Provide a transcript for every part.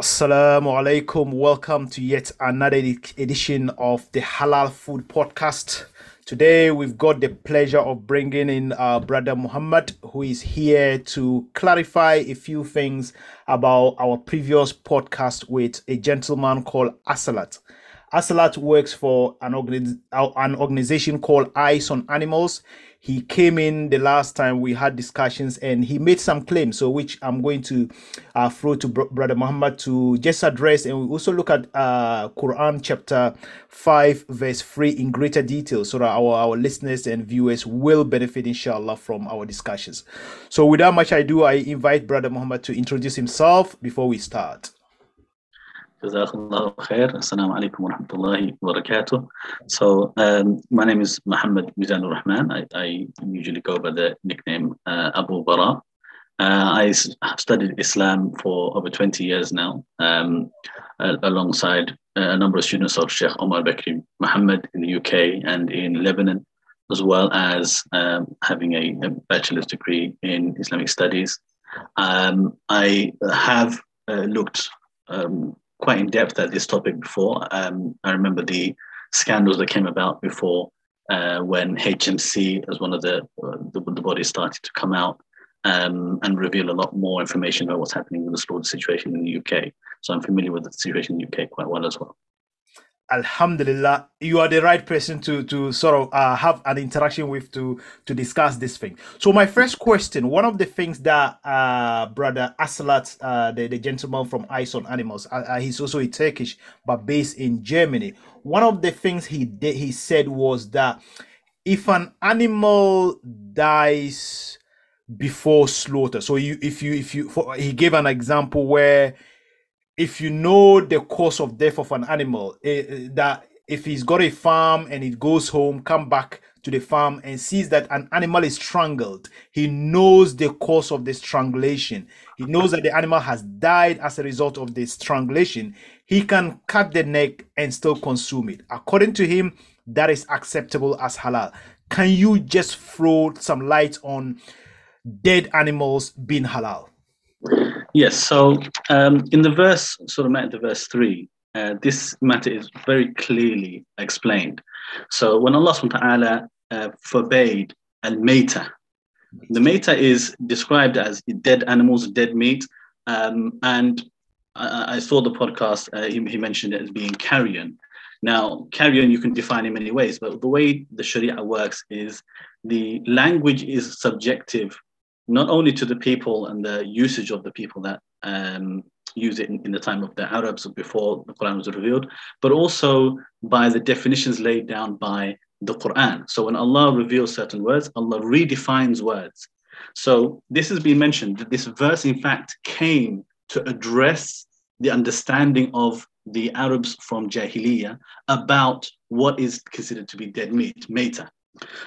Assalamu alaikum. Welcome to yet another edition of the Halal Food Podcast. Today we've got the pleasure of bringing in our brother Muhammad, who is here to clarify a few things about our previous podcast with a gentleman called Asalat. Asalat works for an, organi- an organization called Eyes on Animals he came in the last time we had discussions and he made some claims so which i'm going to uh, throw to Br- brother muhammad to just address and we also look at uh, quran chapter 5 verse 3 in greater detail so that our, our listeners and viewers will benefit inshallah from our discussions. So without much ado i invite brother muhammad to introduce himself before we start Khair. Assalamu alaikum wa rahmatullahi wa barakatuh. So, um, my name is Muhammad Mizanur Rahman. I, I, usually go by the nickname uh, Abu Bara. Uh, I have studied Islam for over 20 years now, um, uh, alongside a number of students of Sheikh Omar Bakri Muhammad in the UK and in Lebanon, as well as um, having a, a, bachelor's degree in Islamic studies. Um, I have uh, looked um, quite in depth at this topic before. Um, I remember the scandals that came about before uh, when HMC, as one of the, uh, the, the bodies, started to come out um, and reveal a lot more information about what's happening with the slaughter situation in the UK. So I'm familiar with the situation in the UK quite well as well. Alhamdulillah, you are the right person to to sort of uh, have an interaction with to to discuss this thing. So my first question, one of the things that uh, brother Aslat, uh, the, the gentleman from Eyes on Animals, uh, uh, he's also a Turkish but based in Germany. One of the things he did, he said was that if an animal dies before slaughter, so you if you if you for, he gave an example where if you know the cause of death of an animal, uh, that if he's got a farm and he goes home, come back to the farm and sees that an animal is strangled, he knows the cause of the strangulation. He knows that the animal has died as a result of the strangulation. He can cut the neck and still consume it. According to him, that is acceptable as halal. Can you just throw some light on dead animals being halal? Yes, so um, in the verse, sort of matter, the verse three, uh, this matter is very clearly explained. So when Allah subhanahu wa ta'ala uh, forbade al meta, the meta is described as dead animals, dead meat. Um, and I, I, saw the podcast, uh, he, he, mentioned it as being carrion. Now, carrion you can define in many ways, but the way the Sharia works is the language is subjective not only to the people and the usage of the people that um, use it in, in, the time of the Arabs before the Quran was revealed, but also by the definitions laid down by the Quran. So when Allah reveals certain words, Allah redefines words. So this has been mentioned that this verse, in fact, came to address the understanding of the Arabs from Jahiliyyah about what is considered to be dead meat, meta.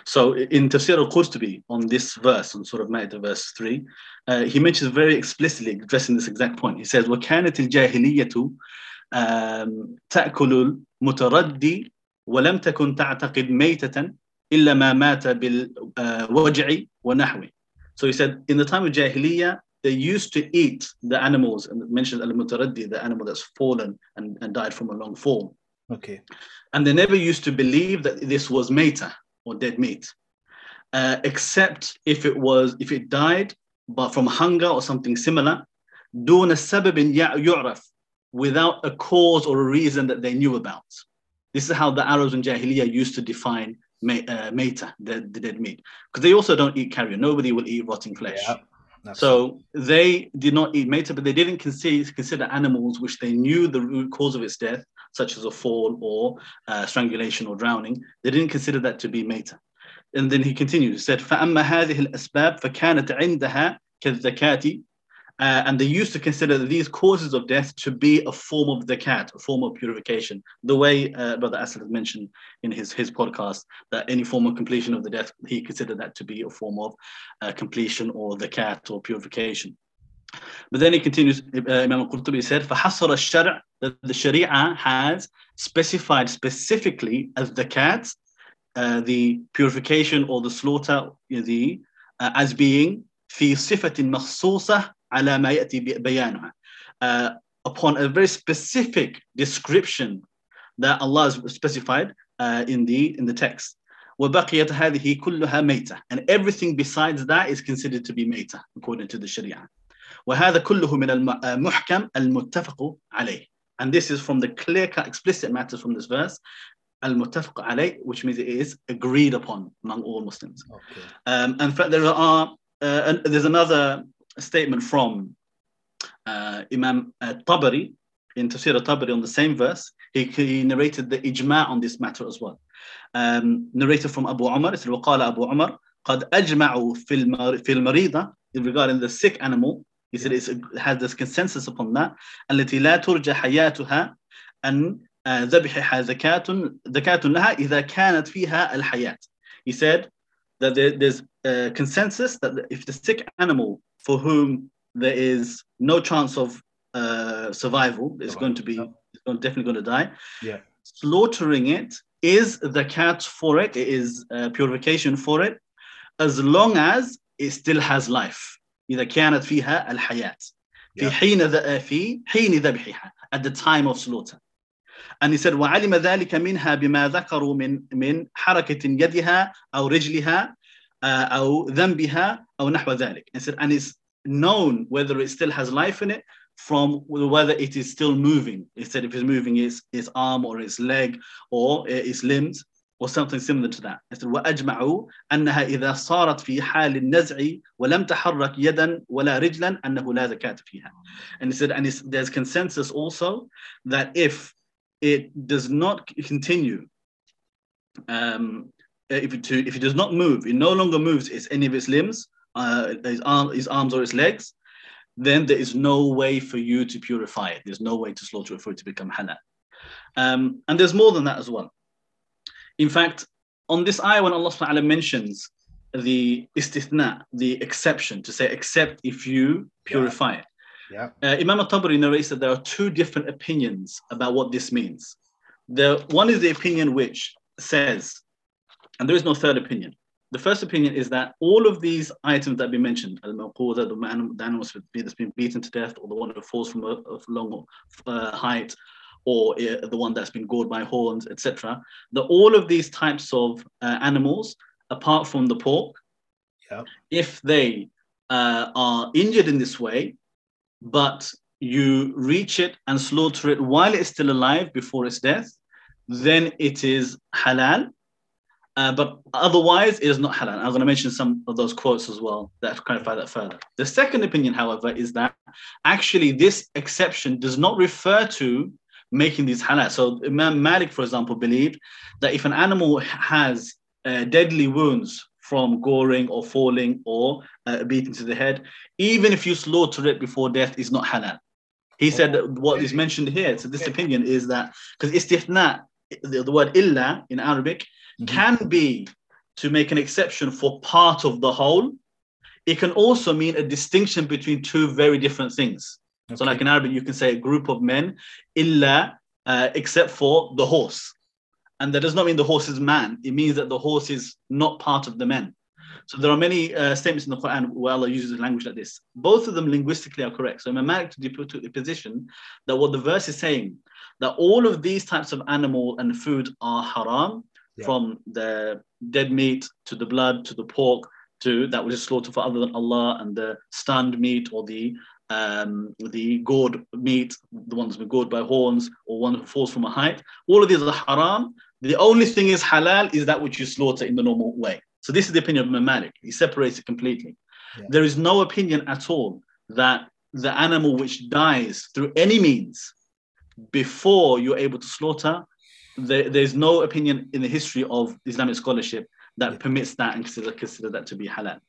So in Tafsir al-Qurtubi, on this verse, on Surah Ma'idah verse 3, uh, he mentions very explicitly addressing this exact point. He says, وَكَانَتِ الْجَاهِلِيَّةُ تأكل المتردي ولم تكن تعتقد ميتة إلا ما مات بالوجع ونحوه. So he said, in the time of Jahiliyyah, they used to eat the animals, and mentioned al-mutaraddi, the animal that's fallen and, and died from a long fall. Okay. And they never used to believe that this was meta, or dead meat, uh, except if it was if it died but from hunger or something similar, دون سبب يعرف, without a cause or a reason that they knew about. This is how the Arabs in Jahiliyyah used to define uh, meta, the, the dead meat, because they also don't eat carrion. Nobody will eat rotting flesh. Yeah, so they did not eat meta, but they didn't consider, consider animals which they knew the root cause of its death such as a fall or uh, strangulation or drowning, they didn't consider that to be meta. And then he continues, he said, فَأَمَّا هَذِهِ الْأَسْبَابِ فَكَانَتْ عِنْدَهَا كَالذَّكَاةِ uh, and they used to consider these causes of death to be a form of zakat, a form of purification. The way uh, Brother Asad mentioned in his, his podcast, that any form of completion of the death, he considered that to be a form of uh, completion or zakat or purification. But then he continues, uh, Imam al-Qurtubi said, فَحَصَرَ الشَّرْعِ that the Sharia has specified specifically as the cat, uh, the purification or the slaughter the, uh, as being في صفة مخصوصة على ما يأتي بيانها. Uh, upon a very specific description that Allah has specified uh, in the in the text. وبقيت هذه كلها ميتة and everything besides that is considered to be ميتة according to the Sharia. وهذا كله من المحكم المتفق عليه and this is from the clear-cut explicit matters from this verse المتفق عليه which means it is agreed upon among all Muslims. Okay. Um, and there are uh, there's another statement from uh, Imam uh, Tabari in Tafsir Tabari on the same verse. He, he narrated the ijma' on this matter as well. Um, narrated from Abu Umar, it said, وقال أبو عمر قد أجمعوا في المر في المريضة regarding the sick animal. He said it has this consensus upon that. التي لا ترجى حياتها أن ذبحها زكاة زكاة لها إذا كانت فيها الحياة. He said that there, there's a consensus that if the sick animal for whom there is no chance of uh, survival, is going to be it's definitely going to die. Yeah. Slaughtering it is the cat for it. It is uh, purification for it, as long as it still has life. إذا كانت فيها الحياة. في حين في حين ذبحها at the time of slaughter. And he said وعلم ذلك منها بما ذكروا من من حركة يدها أو رجلها أو ذنبها أو نحو ذلك. He said and it's known whether it still has life in it from whether it is still moving. Instead, if it's moving its, its arm or its leg or its limbs or something similar to that. It said, وأجمعوا أنها إذا صارت في حال النزع ولم تحرك يدا ولا رجلا أنه لا زكاة فيها. And he said, and there's consensus also that if it does not continue, um, if, it, if it does not move, it no longer moves its, any of its limbs, uh, his, arm, his arms or his legs, then there is no way for you to purify it. There's no way to slaughter it for it to become halal. Um, and there's more than that as well. In fact, on this ayah, when Allah subhanahu mentions the istithna, the exception, to say except if you purify yeah. it. Yeah. Uh, Imam al-Tabari narrates that there are two different opinions about what this means. The one is the opinion which says, and there is no third opinion, the first opinion is that all of these items that we mentioned, al-mawquda, the man, the animal that's been beaten to death, or the one that falls from a, a long uh, height, or uh, the one that's been gored by horns, etc. That all of these types of uh, animals, apart from the pork, yeah. if they uh, are injured in this way, but you reach it and slaughter it while it's still alive before its death, then it is halal uh, but otherwise, it is not halal. I'm going to mention some of those quotes as well that clarify that further. The second opinion, however, is that actually this exception does not refer to making these halal. So Imam Malik, for example, believed that if an animal has uh, deadly wounds from goring or falling or uh, beating to the head, even if you slaughter it before death, is not halal. He said that what is mentioned here, so this opinion is that because istithna, the, the word illa in Arabic mm-hmm. can be to make an exception for part of the whole. It can also mean a distinction between two very different things. Okay. So, like in Arabic, you can say a group of men, illa, uh, except for the horse. And that does not mean the horse is man. It means that the horse is not part of the men. So there are many uh, statements in the Quran where Allah uses language like this. Both of them linguistically are correct. So Imam Malik took the position that what the verse is saying, that all of these types of animal and food are haram, yeah. from the dead meat to the blood to the pork to that which is slaughtered for other than Allah and the stunned meat or the um, the gored meat, the ones been gored by horns or one who falls from a height. All of these are haram. The only thing is halal is that which you slaughter in the normal way. So this is the opinion of Imam Malik. He separates it completely. Yeah. There is no opinion at all that the animal which dies through any means before you're able to slaughter there, there's no opinion in the history of Islamic scholarship that permits that and consider, consider that to be halal.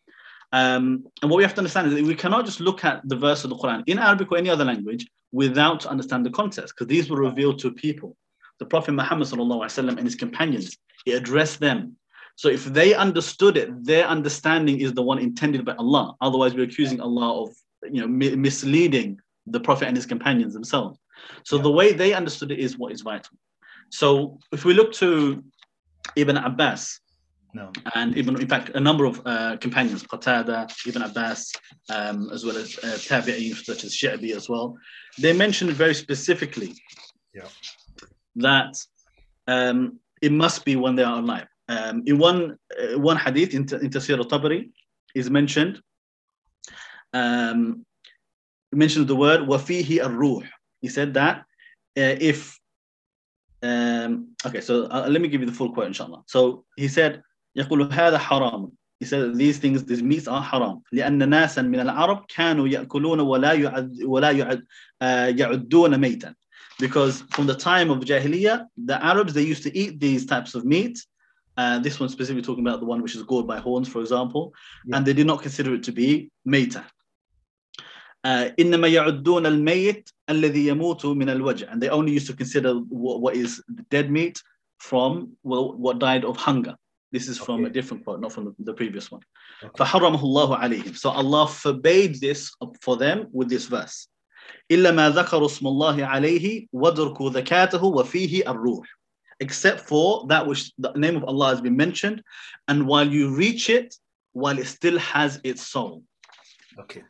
Um, and what we have to understand is that we cannot just look at the verse of the Quran in Arabic or any other language without understanding the context, because these were revealed to people. The Prophet Muhammad and his companions, he addressed them. So if they understood it, their understanding is the one intended by Allah. Otherwise, we're accusing Allah of you know mi- misleading the Prophet and his companions themselves. So the way they understood it is what is vital. So if we look to Ibn Abbas, no. And even, in fact, a number of uh, companions, Qatada, Ibn Abbas, um, as well as uh, Tabi'een, such as Sha'bi as well, they mentioned very specifically Yeah. that um, it must be when they are alive. Um, in one uh, one hadith in, in Tafsir al-Tabari is mentioned, um, mentioned the word wafihi ar-ruh. He said that uh, if um, okay, so uh, let me give you the full quote, inshallah. So he said, يقول هذا حرام. He said these things, these meats are haram. لأن ناسا من العرب كانوا يأكلون ولا يعد ولا يعد uh, يعدون ميتا. Because from the time of Jahiliyyah, the Arabs they used to eat these types of meat. Uh, this one specifically talking about the one which is gored by horns, for example, Yeah. and they did not consider it to be meita. Uh, إنما يعدون الميت الذي يموت من الوجع and they only used to consider what, what is dead meat from well, what died of hunger this is from Okay. a different quote not from the, the previous one Okay. فحرمه الله عليهم so Allah forbade this for them with this verse إلا ما ذكروا اسم الله عليه وَدْرُكُوا ذكاته وفيه الروح except for that which the name of Allah has been mentioned and while you reach it while it still has its soul Okay.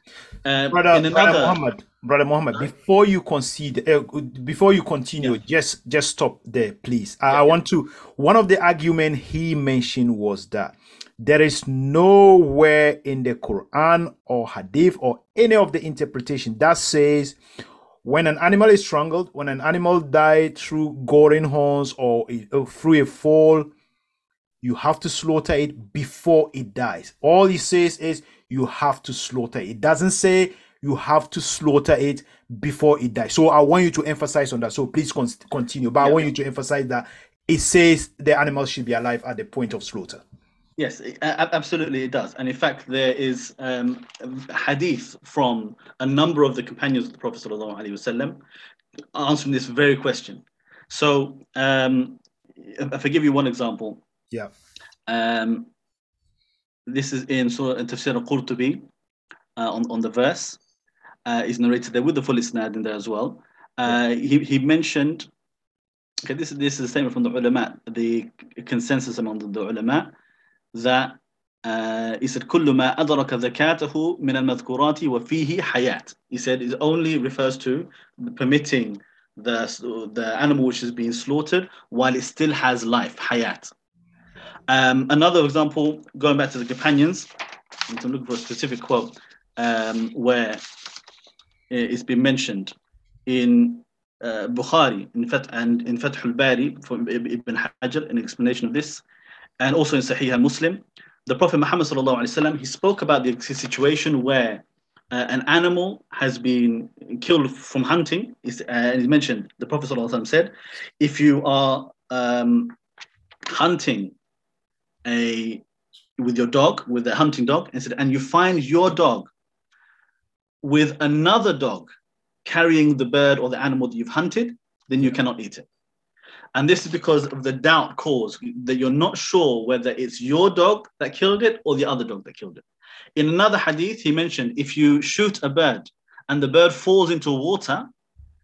uh, Brother, in Brother another Muhammad, Brother Muhammad, before you concede, uh, before you continue, just just stop there, please. I, I want to. One of the argument he mentioned was that there is nowhere in the Quran or Hadith or any of the interpretation that says when an animal is strangled, when an animal died through goring horns or uh, through a fall, you have to slaughter it before it dies. All he says is you have to slaughter it. It doesn't say you have to slaughter it before it dies. So I want you to emphasize on that. So please con- continue. But I want you to emphasize that it says the animal should be alive at the point of slaughter. Yes, a- absolutely, it does. And in fact, there is um, hadith from a number of the companions of the Prophet ﷺ answering this very question. So, um, if I give you one example, Yeah. um, this is in Surah Tafsir al-Qurtubi uh, on, on the verse Uh, is narrated there with the full isnad in there as well. Uh, he, he mentioned, okay, this, is this is a statement from the ulama, the consensus among the, the ulama, that uh, he said كل ما أدرك ذكاته من المذكورات وفيه حياة. He said it only refers to permitting the, the animal which is being slaughtered while it still has life, hayat. Um, another example, going back to the companions, I'm looking for a specific quote um, where it's been mentioned in uh, Bukhari in Fath, and in Fath al-Bari from Ibn Hajar, an explanation of this, and also in Sahih al-Muslim. The Prophet Muhammad sallallahu alaihi wasallam, he spoke about the situation where uh, an animal has been killed from hunting. He's, uh, and he mentioned, the Prophet sallallahu alaihi said, if you are um, hunting a with your dog, with a hunting dog, and said, and you find your dog with another dog carrying the bird or the animal that you've hunted, then you cannot eat it. And this is because of the doubt caused that you're not sure whether it's your dog that killed it or the other dog that killed it. In another hadith, he mentioned if you shoot a bird and the bird falls into water,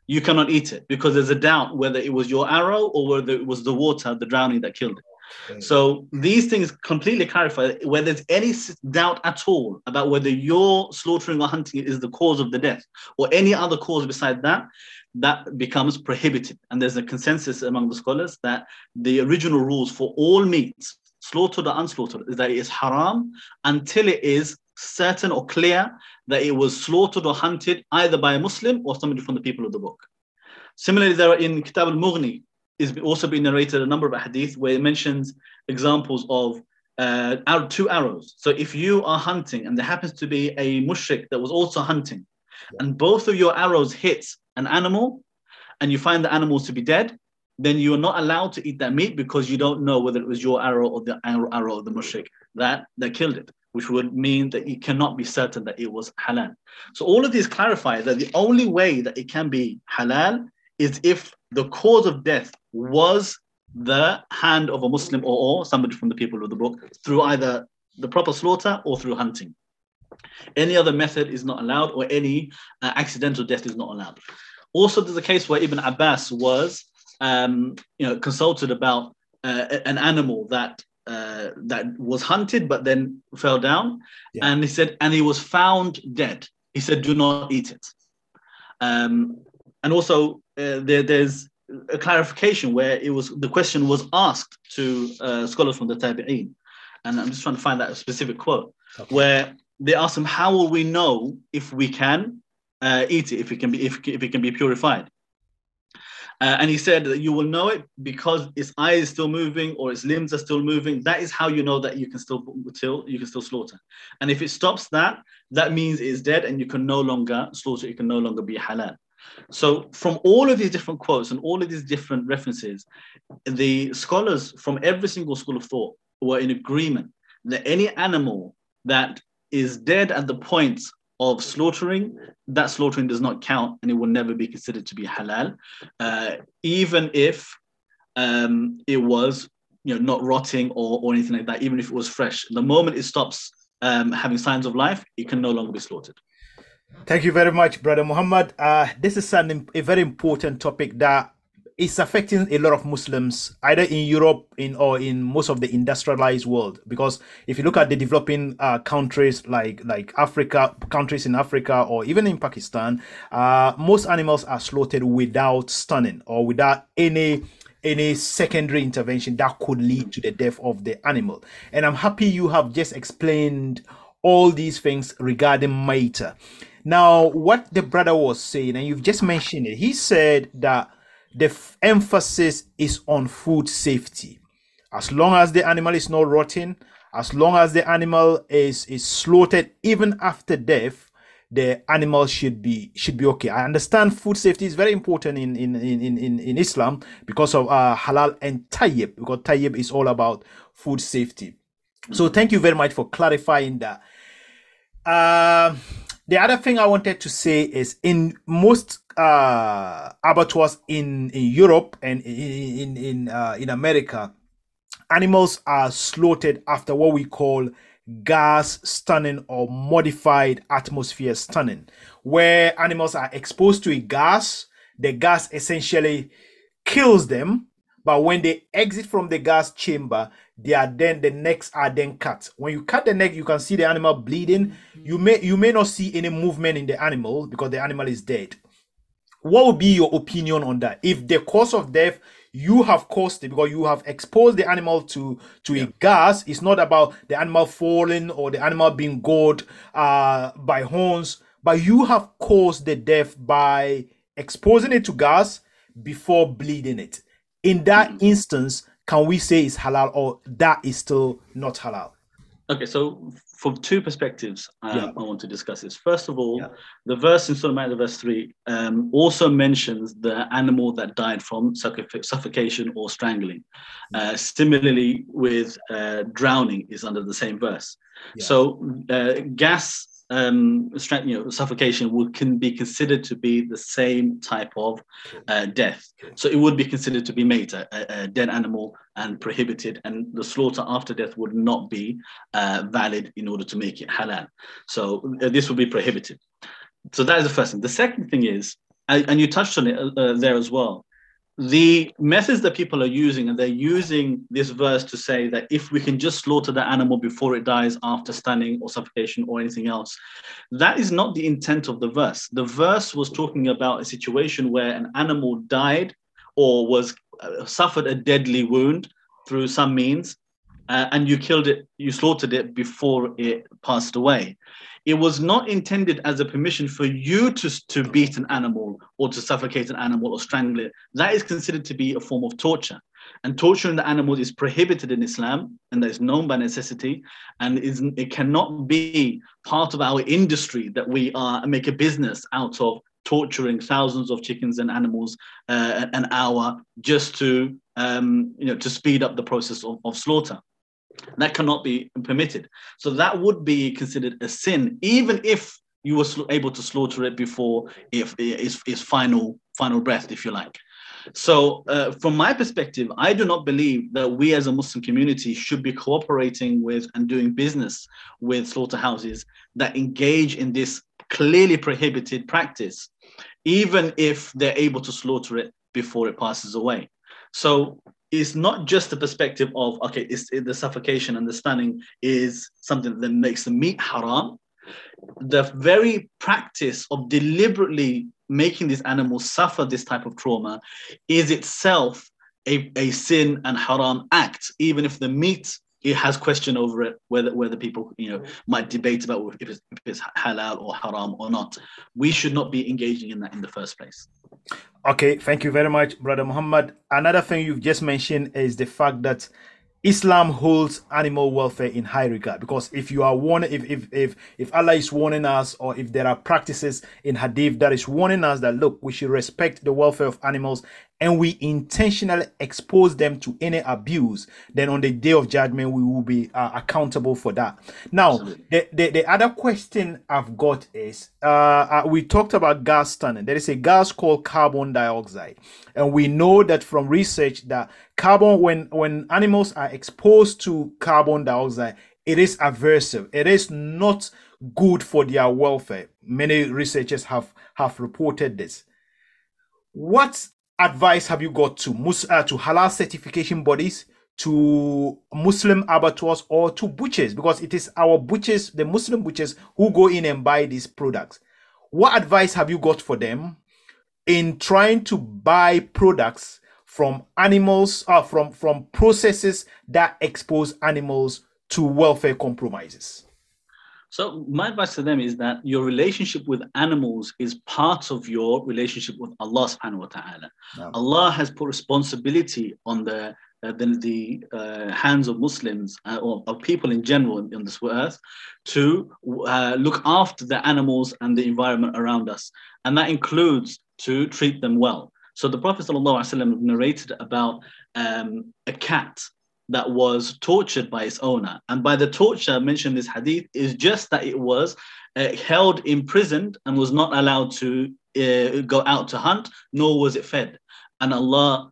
you cannot eat it because there's a doubt whether it was your arrow or whether it was the water, the drowning that killed it. Mm. So these things completely clarify where there's any doubt at all about whether your slaughtering or hunting is the cause of the death or any other cause beside that, that becomes prohibited. And there's a consensus among the scholars that the original rules for all meats, slaughtered or unslaughtered, is that it is haram until it is certain or clear that it was slaughtered or hunted either by a Muslim or somebody from the people of the book. Similarly, there are in Kitab al-Mughni, is also been narrated a number of hadith where it mentions examples of uh, two arrows. So if you are hunting and there happens to be a mushrik that was also hunting, and both of your arrows hit an animal, and you find the animals to be dead, then you are not allowed to eat that meat because you don't know whether it was your arrow or the arrow, arrow of the mushrik that, that killed it, which would mean that you cannot be certain that it was halal. So all of these clarify that the only way that it can be halal is if the cause of death was the hand of a Muslim or, or somebody from the people of the book through either the proper slaughter or through hunting. Any other method is not allowed, or any uh, accidental death is not allowed. Also, there's a case where Ibn Abbas was, um, you know, consulted about uh, an animal that uh, that was hunted but then fell down, Yeah. and he said, and he was found dead. He said, "Do not eat it." Um, and also, uh, there, there's a clarification where it was the question was asked to uh, scholars from the Tabi'een, and I'm just trying to find that specific quote Okay. where they asked him, "How will we know if we can uh, eat it? If it can be if, if it can be purified?" Uh, and he said that you will know it because its eye is still moving or its limbs are still moving. That is how you know that you can still till you can still slaughter. And if it stops that, that means it is dead and you can no longer slaughter. It can no longer be halal. So from all of these different quotes and all of these different references, the scholars from every single school of thought were in agreement that any animal that is dead at the point of slaughtering, that slaughtering does not count and it will never be considered to be halal, uh, even if um, it was you know, not rotting or, or anything like that, even if it was fresh. The moment it stops um, having signs of life, it can no longer be slaughtered. Thank you very much, Brother Muhammad. Uh, this is an, a very important topic that is affecting a lot of Muslims, either in Europe in or in most of the industrialized world. Because if you look at the developing uh, countries like like Africa, countries in Africa, or even in Pakistan, uh, most animals are slaughtered without stunning or without any any secondary intervention that could lead to the death of the animal. And I'm happy you have just explained all these things regarding Maita. Now, what the brother was saying, and you've just mentioned it, he said that the f- emphasis is on food safety. As long as the animal is not rotting, as long as the animal is is slaughtered even after death, the animal should be should be okay. I understand food safety is very important in in in in, in Islam because of uh, halal and tayyib because tayyib is all about food safety. So thank you very much for clarifying that. Um, the other thing I wanted to say is in most uh, abattoirs in, in Europe and in in uh, in America, animals are slaughtered after what we call gas stunning or modified atmosphere stunning, where animals are exposed to a gas. The gas essentially kills them, but when they exit from the gas chamber, they are then the necks are then cut. When you cut the neck, you can see the animal bleeding. You may you may not see any movement in the animal because the animal is dead. What would be your opinion on that? If the cause of death you have caused it because you have exposed the animal to to a gas, it's not about the animal falling or the animal being gored uh, by horns, but you have caused the death by exposing it to gas before bleeding it. In that instance, can we say it's halal or that is still not halal? Okay, so from two perspectives, um, Yeah. I want to discuss this. First of all, Yeah. the verse in Surah Ma'idah, verse 3, um, also mentions the animal that died from suffocation or strangling. Uh, similarly, with uh, drowning is under the same verse. Yeah. So, uh, gas um, you know, suffocation would can be considered to be the same type of uh, death. So it would be considered to be made a, a- dead animal and prohibited, and the slaughter after death would not be uh, valid in order to make it halal. So uh, this would be prohibited. So that is the first thing. The second thing is, and and you touched on it uh, uh, there as well. The methods that people are using, and they're using this verse to say that if we can just slaughter the animal before it dies after stunning or suffocation or anything else, that is not the intent of the verse. The verse was talking about a situation where an animal died or was uh, suffered a deadly wound through some means, uh, and you killed it, you slaughtered it before it passed away. It was not intended as a permission for you to, to beat an animal or to suffocate an animal or strangle it. That is considered to be a form of torture. And torturing the animals is prohibited in Islam, and that is known by necessity, and is, it cannot be part of our industry that we are make a business out of torturing thousands of chickens and animals uh, an hour just to um, you know to speed up the process of, of slaughter. That cannot be permitted. So that would be considered a sin, even if you were able to slaughter it before if its its final final breath, if you like. So, uh, from my perspective, I do not believe that we as a Muslim community should be cooperating with and doing business with slaughterhouses that engage in this clearly prohibited practice, even if they're able to slaughter it before it passes away. So, is not just the perspective of okay, it's, the suffocation and the is something that makes the meat haram. The very practice of deliberately making these animals suffer this type of trauma is itself a, a sin and haram act, even if the meat it has question over it whether whether people you know might debate about if it's, if it's halal or haram or not. We should not be engaging in that in the first place. Okay thank you very much brother muhammad. Another thing you've just mentioned is the fact that Islam holds animal welfare in high regard. Because if you are warning, if, if if if Allah is warning us, or if there are practices in Hadith that is warning us that look, we should respect the welfare of animals and we intentionally expose them to any abuse, then on the day of judgment, we will be uh, accountable for that. Now, the, the, the, other question I've got is uh, uh, we talked about gas stunning. There is a gas called carbon dioxide. And we know that from research that carbon, when, when animals are exposed to carbon dioxide, it is aversive. It is not good for their welfare. Many researchers have, have reported this. What advice have you got to uh, to halal certification bodies to muslim abattoirs or to butchers? Because it is our butchers the muslim butchers who go in and buy these products. What advice have you got for them in trying to buy products from animals uh, from from processes that expose animals to welfare compromises so my advice to them is that your relationship with animals is part of your relationship with Allah subhanahu wa ta'ala. No. Allah has put responsibility on the uh, the, the uh, hands of Muslims uh, or of people in general in this earth to uh, look after the animals and the environment around us. And that includes to treat them well. So the Prophet ﷺ narrated about um, a cat that was tortured by its owner. And by the torture mentioned in this hadith is just that it was uh, held imprisoned and was not allowed to uh, go out to hunt, nor was it fed. And Allah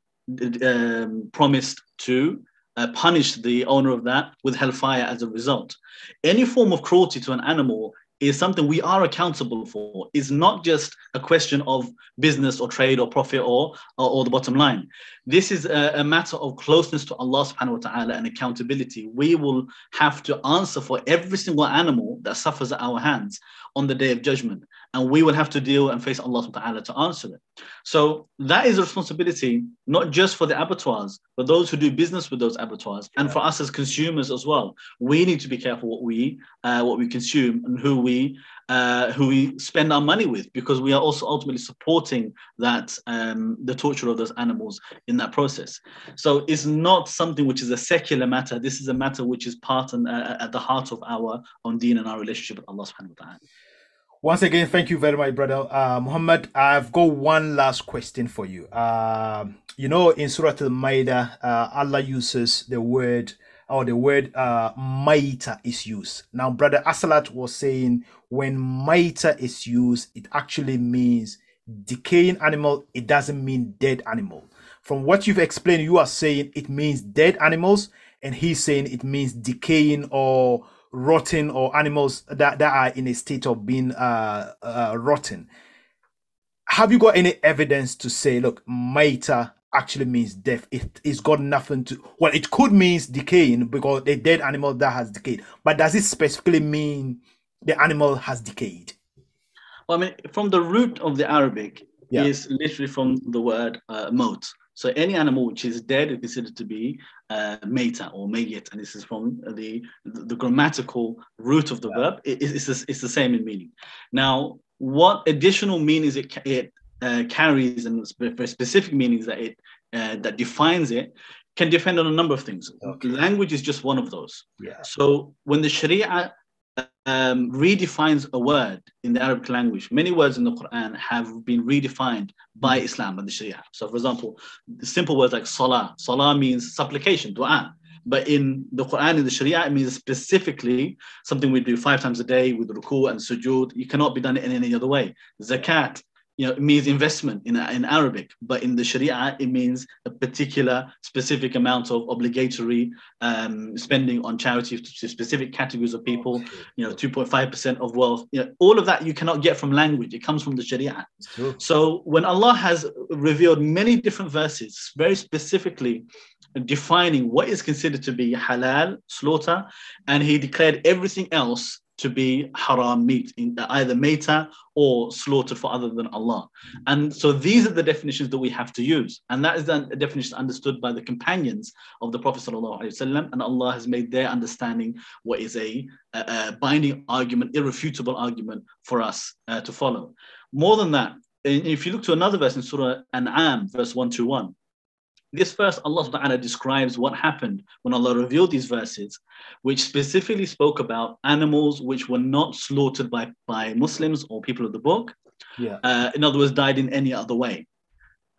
um, promised to uh, punish the owner of that with hellfire as a result. Any form of cruelty to an animal is something we are accountable for. It's not just a question of business or trade or profit or, or, or the bottom line. This is a, a, matter of closeness to Allah subhanahu wa ta'ala and accountability. We will have to answer for every single animal that suffers at our hands on the day of judgment. And we will have to deal and face Allah subhanahu wa ta'ala to answer it. So that is a responsibility, not just for the abattoirs, but those who do business with those abattoirs, and for us as consumers as well. We need to be careful what we uh, what we consume and who we uh, who we spend our money with, because we are also ultimately supporting that um, the torture of those animals in that process. So it's not something which is a secular matter. This is a matter which is part and uh, at the heart of our own deen and our relationship with Allah subhanahu wa ta'ala. Once again, thank you very much, brother uh, Muhammad. I've got one last question for you. Uh, you know, in Surah Al Ma'idah, uh, Allah uses the word or the word uh, maita is used. Now, brother Asalat was saying when maita is used, it actually means decaying animal. It doesn't mean dead animal. From what you've explained, you are saying it means dead animals, and he's saying it means decaying or rotten or animals that, that are in a state of being uh, uh, rotten. Have you got any evidence to say, look, Maita actually means death? It, it's got nothing to, well, it could mean decaying because a dead animal that has decayed, but does it specifically mean the animal has decayed? Well, I mean, from the root of the Arabic yeah. is literally from the word uh, moat. So any animal which is dead is considered to be uh, meta or mayet, and this is from the, the, grammatical root of the yeah. verb. It, it's, it's, it's, the same in meaning. Now, what additional meanings it, it uh, carries and specific meanings that it uh, that defines it can depend on a number of things. Okay. Language is just one of those. Yeah. So when the Sharia um, redefines a word in the Arabic language. Many words in the Quran have been redefined by Islam and the Sharia. So, for example, the simple words like salah. Salah means supplication, dua. But in the Quran, in the Sharia, it means specifically something we do five times a day with ruku and sujood. You cannot be done in any other way. Zakat you know, it means investment in, in Arabic, but in the Sharia, it means a particular specific amount of obligatory um, spending on charity to specific categories of people, you know, 2.5% of wealth. You know, all of that you cannot get from language. It comes from the Sharia. So when Allah has revealed many different verses, very specifically defining what is considered to be halal slaughter, and he declared everything else to be haram meat, in either meta or slaughtered for other than Allah. And so these are the definitions that we have to use. And that is the definition understood by the companions of the Prophet ﷺ, and Allah has made their understanding what is a, a, a binding argument, irrefutable argument for us uh, to follow. More than that, if you look to another verse in Surah An'am, verse 121, this verse, Allah subhanahu wa ta'ala describes what happened when Allah revealed these verses, which specifically spoke about animals which were not slaughtered by, by Muslims or people of the book. Yeah. Uh, in other words, died in any other way.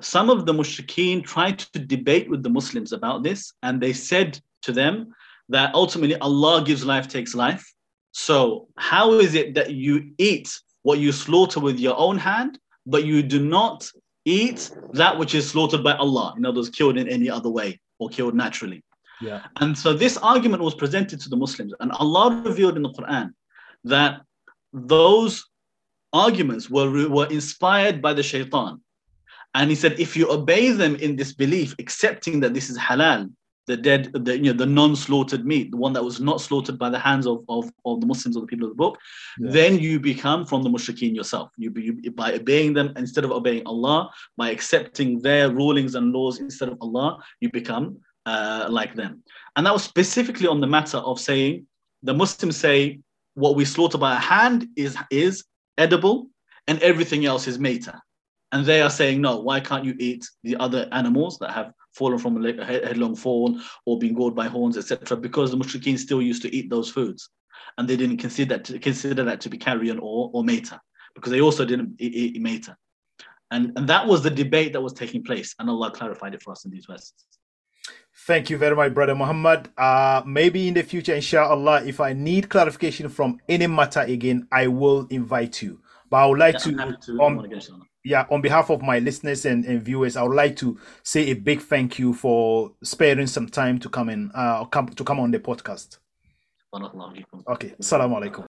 Some of the mushrikeen tried to debate with the Muslims about this, and they said to them that ultimately Allah gives life, takes life. So, how is it that you eat what you slaughter with your own hand, but you do not eat that which is slaughtered by Allah, in other words, killed in any other way or killed naturally. Yeah. And so this argument was presented to the Muslims, and Allah revealed in the Quran that those arguments were, were inspired by the shaitan. And he said, if you obey them in this belief, accepting that this is halal, the dead, the, you know, the non-slaughtered meat, the one that was not slaughtered by the hands of, of, of the Muslims or the people of the book, yeah. then you become from the mushrikeen yourself. You, you, by obeying them instead of obeying Allah, by accepting their rulings and laws instead of Allah, you become uh, like them. And that was specifically on the matter of saying the Muslims say what we slaughter by a hand is is edible, and everything else is meta. And they are saying, no, why can't you eat the other animals that have fallen from a headlong fall or being gored by horns, etc., because the mushrikeen still used to eat those foods. And they didn't consider that to, consider that to be carrion or, or meta, because they also didn't eat, eat meta. And, and that was the debate that was taking place. And Allah clarified it for us in these verses. Thank you very much, Brother Muhammad. Uh, maybe in the future, inshallah, if I need clarification from any matter again, I will invite you. But I would like yeah, to, to um, yeah, on behalf of my listeners and, and, viewers, I would like to say a big thank you for sparing some time to come in, uh, come to come on the podcast. Okay, assalamu alaikum.